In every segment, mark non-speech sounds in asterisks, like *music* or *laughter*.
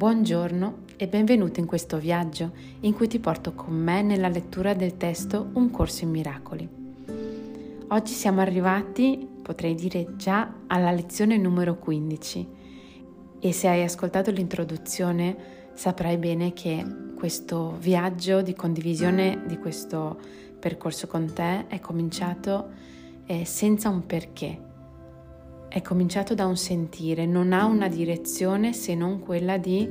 Buongiorno e benvenuto in questo viaggio in cui ti porto con me nella lettura del testo Un corso in miracoli. Oggi siamo arrivati, potrei dire già, alla lezione numero 15 e se hai ascoltato l'introduzione saprai bene che questo viaggio di condivisione di questo percorso con te è cominciato eh, senza un perché è cominciato da un sentire, non ha una direzione se non quella di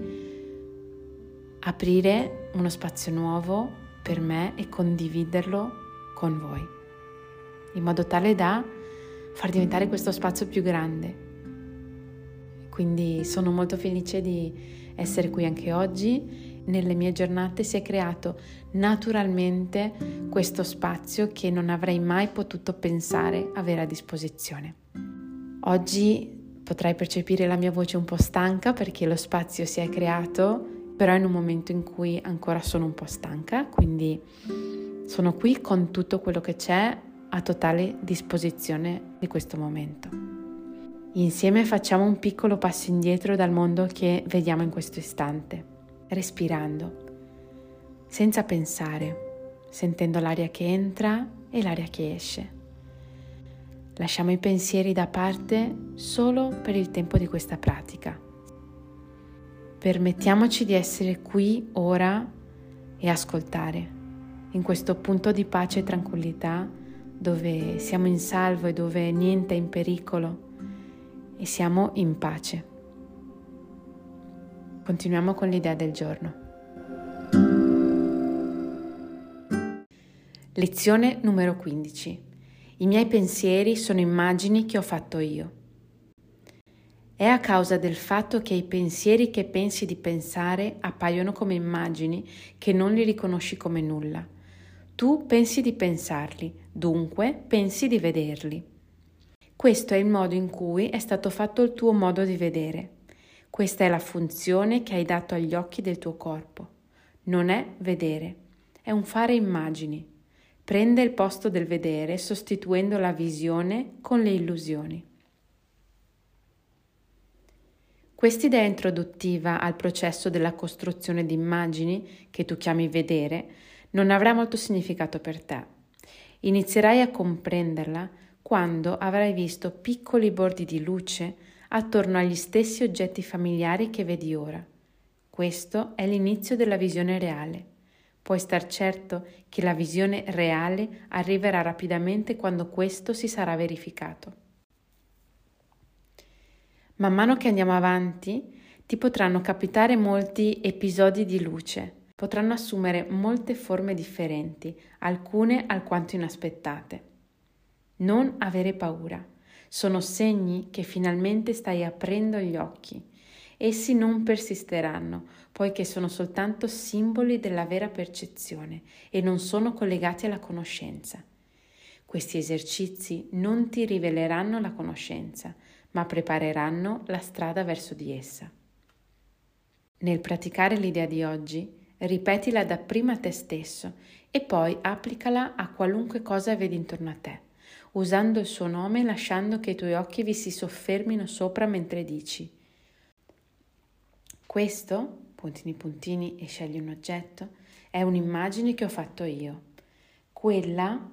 aprire uno spazio nuovo per me e condividerlo con voi, in modo tale da far diventare questo spazio più grande. Quindi sono molto felice di essere qui anche oggi. Nelle mie giornate si è creato naturalmente questo spazio che non avrei mai potuto pensare avere a disposizione. Oggi potrai percepire la mia voce un po' stanca perché lo spazio si è creato, però in un momento in cui ancora sono un po' stanca, quindi sono qui con tutto quello che c'è a totale disposizione di questo momento. Insieme facciamo un piccolo passo indietro dal mondo che vediamo in questo istante, respirando, senza pensare, sentendo l'aria che entra e l'aria che esce. Lasciamo i pensieri da parte solo per il tempo di questa pratica. Permettiamoci di essere qui ora e ascoltare, in questo punto di pace e tranquillità dove siamo in salvo e dove niente è in pericolo e siamo in pace. Continuiamo con l'idea del giorno. Lezione numero 15. I miei pensieri sono immagini che ho fatto io. È a causa del fatto che i pensieri che pensi di pensare appaiono come immagini che non li riconosci come nulla. Tu pensi di pensarli, dunque pensi di vederli. Questo è il modo in cui è stato fatto il tuo modo di vedere. Questa è la funzione che hai dato agli occhi del tuo corpo. Non è vedere, è un fare immagini prende il posto del vedere sostituendo la visione con le illusioni. Quest'idea introduttiva al processo della costruzione di immagini, che tu chiami vedere, non avrà molto significato per te. Inizierai a comprenderla quando avrai visto piccoli bordi di luce attorno agli stessi oggetti familiari che vedi ora. Questo è l'inizio della visione reale. Puoi star certo che la visione reale arriverà rapidamente quando questo si sarà verificato. Man mano che andiamo avanti, ti potranno capitare molti episodi di luce, potranno assumere molte forme differenti, alcune alquanto inaspettate. Non avere paura, sono segni che finalmente stai aprendo gli occhi Essi non persisteranno, poiché sono soltanto simboli della vera percezione e non sono collegati alla conoscenza. Questi esercizi non ti riveleranno la conoscenza, ma prepareranno la strada verso di essa. Nel praticare l'idea di oggi, ripetila dapprima a te stesso e poi applicala a qualunque cosa vedi intorno a te, usando il suo nome e lasciando che i tuoi occhi vi si soffermino sopra mentre dici questo, puntini puntini e scegli un oggetto, è un'immagine che ho fatto io. Quella,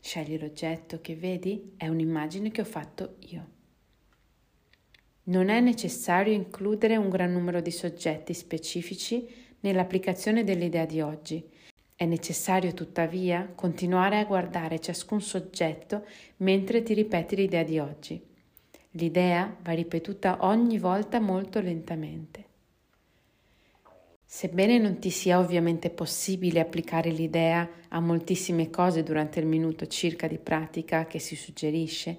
scegli l'oggetto che vedi, è un'immagine che ho fatto io. Non è necessario includere un gran numero di soggetti specifici nell'applicazione dell'idea di oggi. È necessario tuttavia continuare a guardare ciascun soggetto mentre ti ripeti l'idea di oggi. L'idea va ripetuta ogni volta molto lentamente. Sebbene non ti sia ovviamente possibile applicare l'idea a moltissime cose durante il minuto circa di pratica che si suggerisce,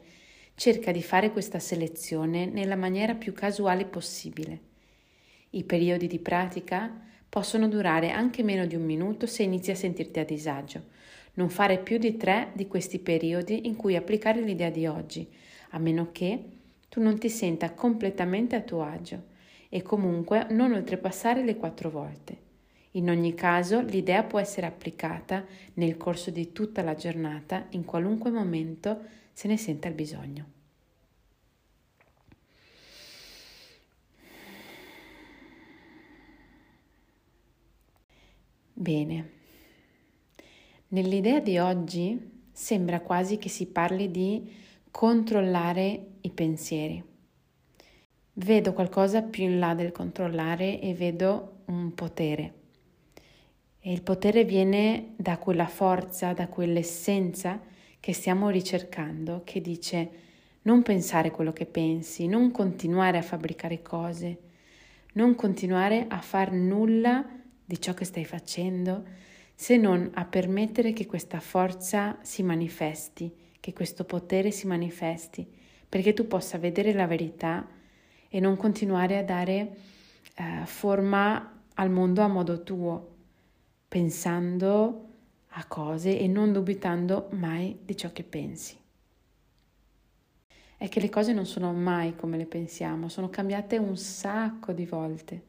cerca di fare questa selezione nella maniera più casuale possibile. I periodi di pratica possono durare anche meno di un minuto se inizi a sentirti a disagio. Non fare più di tre di questi periodi in cui applicare l'idea di oggi, a meno che tu non ti senta completamente a tuo agio e comunque non oltrepassare le quattro volte. In ogni caso l'idea può essere applicata nel corso di tutta la giornata in qualunque momento se ne senta il bisogno. Bene, nell'idea di oggi sembra quasi che si parli di controllare i pensieri. Vedo qualcosa più in là del controllare e vedo un potere. E il potere viene da quella forza, da quell'essenza che stiamo ricercando, che dice non pensare quello che pensi, non continuare a fabbricare cose, non continuare a far nulla di ciò che stai facendo, se non a permettere che questa forza si manifesti, che questo potere si manifesti, perché tu possa vedere la verità e non continuare a dare eh, forma al mondo a modo tuo, pensando a cose e non dubitando mai di ciò che pensi. È che le cose non sono mai come le pensiamo, sono cambiate un sacco di volte.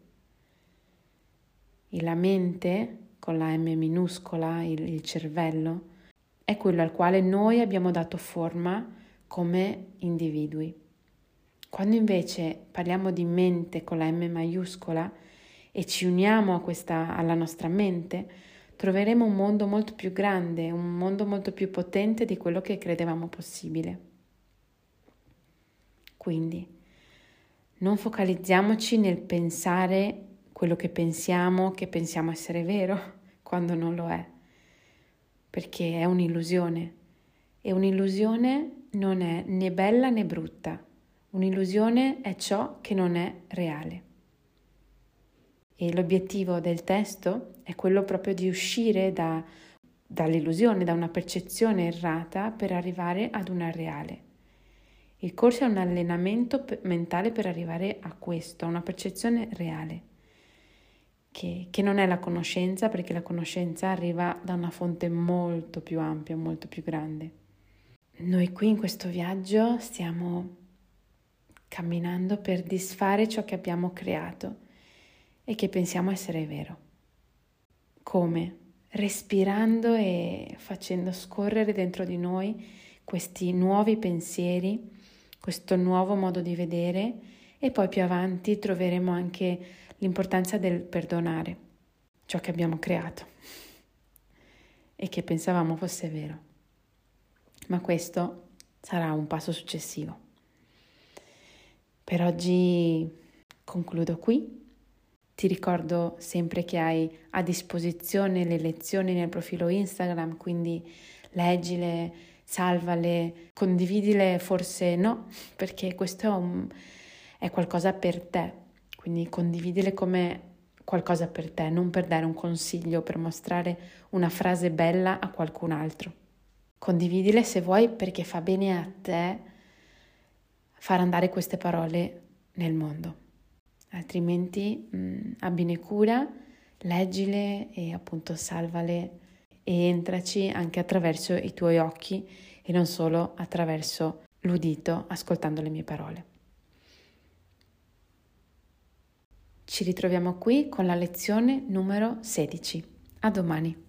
E la mente, con la M minuscola, il, il cervello, è quello al quale noi abbiamo dato forma come individui. Quando invece parliamo di mente con la M maiuscola e ci uniamo questa, alla nostra mente, troveremo un mondo molto più grande, un mondo molto più potente di quello che credevamo possibile. Quindi non focalizziamoci nel pensare quello che pensiamo, che pensiamo essere vero, *laughs* quando non lo è, perché è un'illusione e un'illusione non è né bella né brutta, un'illusione è ciò che non è reale. E l'obiettivo del testo è quello proprio di uscire da, dall'illusione, da una percezione errata per arrivare ad una reale. Il corso è un allenamento mentale per arrivare a questo, a una percezione reale che, che non è la conoscenza, perché la conoscenza arriva da una fonte molto più ampia, molto più grande. Noi qui in questo viaggio stiamo camminando per disfare ciò che abbiamo creato e che pensiamo essere vero. Come? Respirando e facendo scorrere dentro di noi questi nuovi pensieri, questo nuovo modo di vedere e poi più avanti troveremo anche l'importanza del perdonare ciò che abbiamo creato e che pensavamo fosse vero. Ma questo sarà un passo successivo. Per oggi concludo qui. Ti ricordo sempre che hai a disposizione le lezioni nel profilo Instagram, quindi leggile, salvale, condividile, forse no, perché questo è, un, è qualcosa per te quindi condividile come qualcosa per te, non per dare un consiglio, per mostrare una frase bella a qualcun altro. Condividile se vuoi perché fa bene a te far andare queste parole nel mondo. Altrimenti mh, mm, abbine cura, leggile e appunto salvale e entraci anche attraverso i tuoi occhi e non solo attraverso l'udito ascoltando le mie parole. Ci ritroviamo qui con la lezione numero 16. A domani.